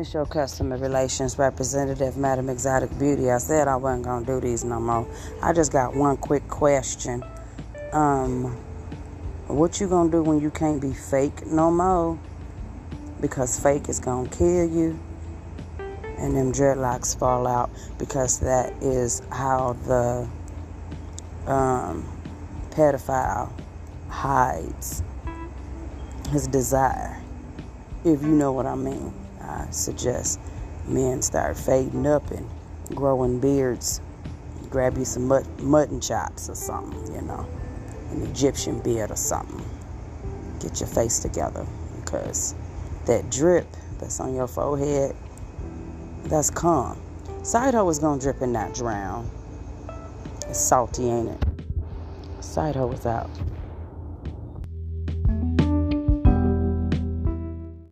It's your customer relations representative, Madam Exotic Beauty. I said I wasn't gonna do these no more. I just got one quick question. Um, what you gonna do when you can't be fake no more? Because fake is gonna kill you, and them dreadlocks fall out because that is how the um, pedophile hides his desire. If you know what I mean, I suggest men start fading up and growing beards. Grab you some mut- mutton chops or something, you know, an Egyptian beard or something. Get your face together because that drip that's on your forehead, that's calm. Side hoe is gonna drip and not drown. It's salty, ain't it? Side hoe is out.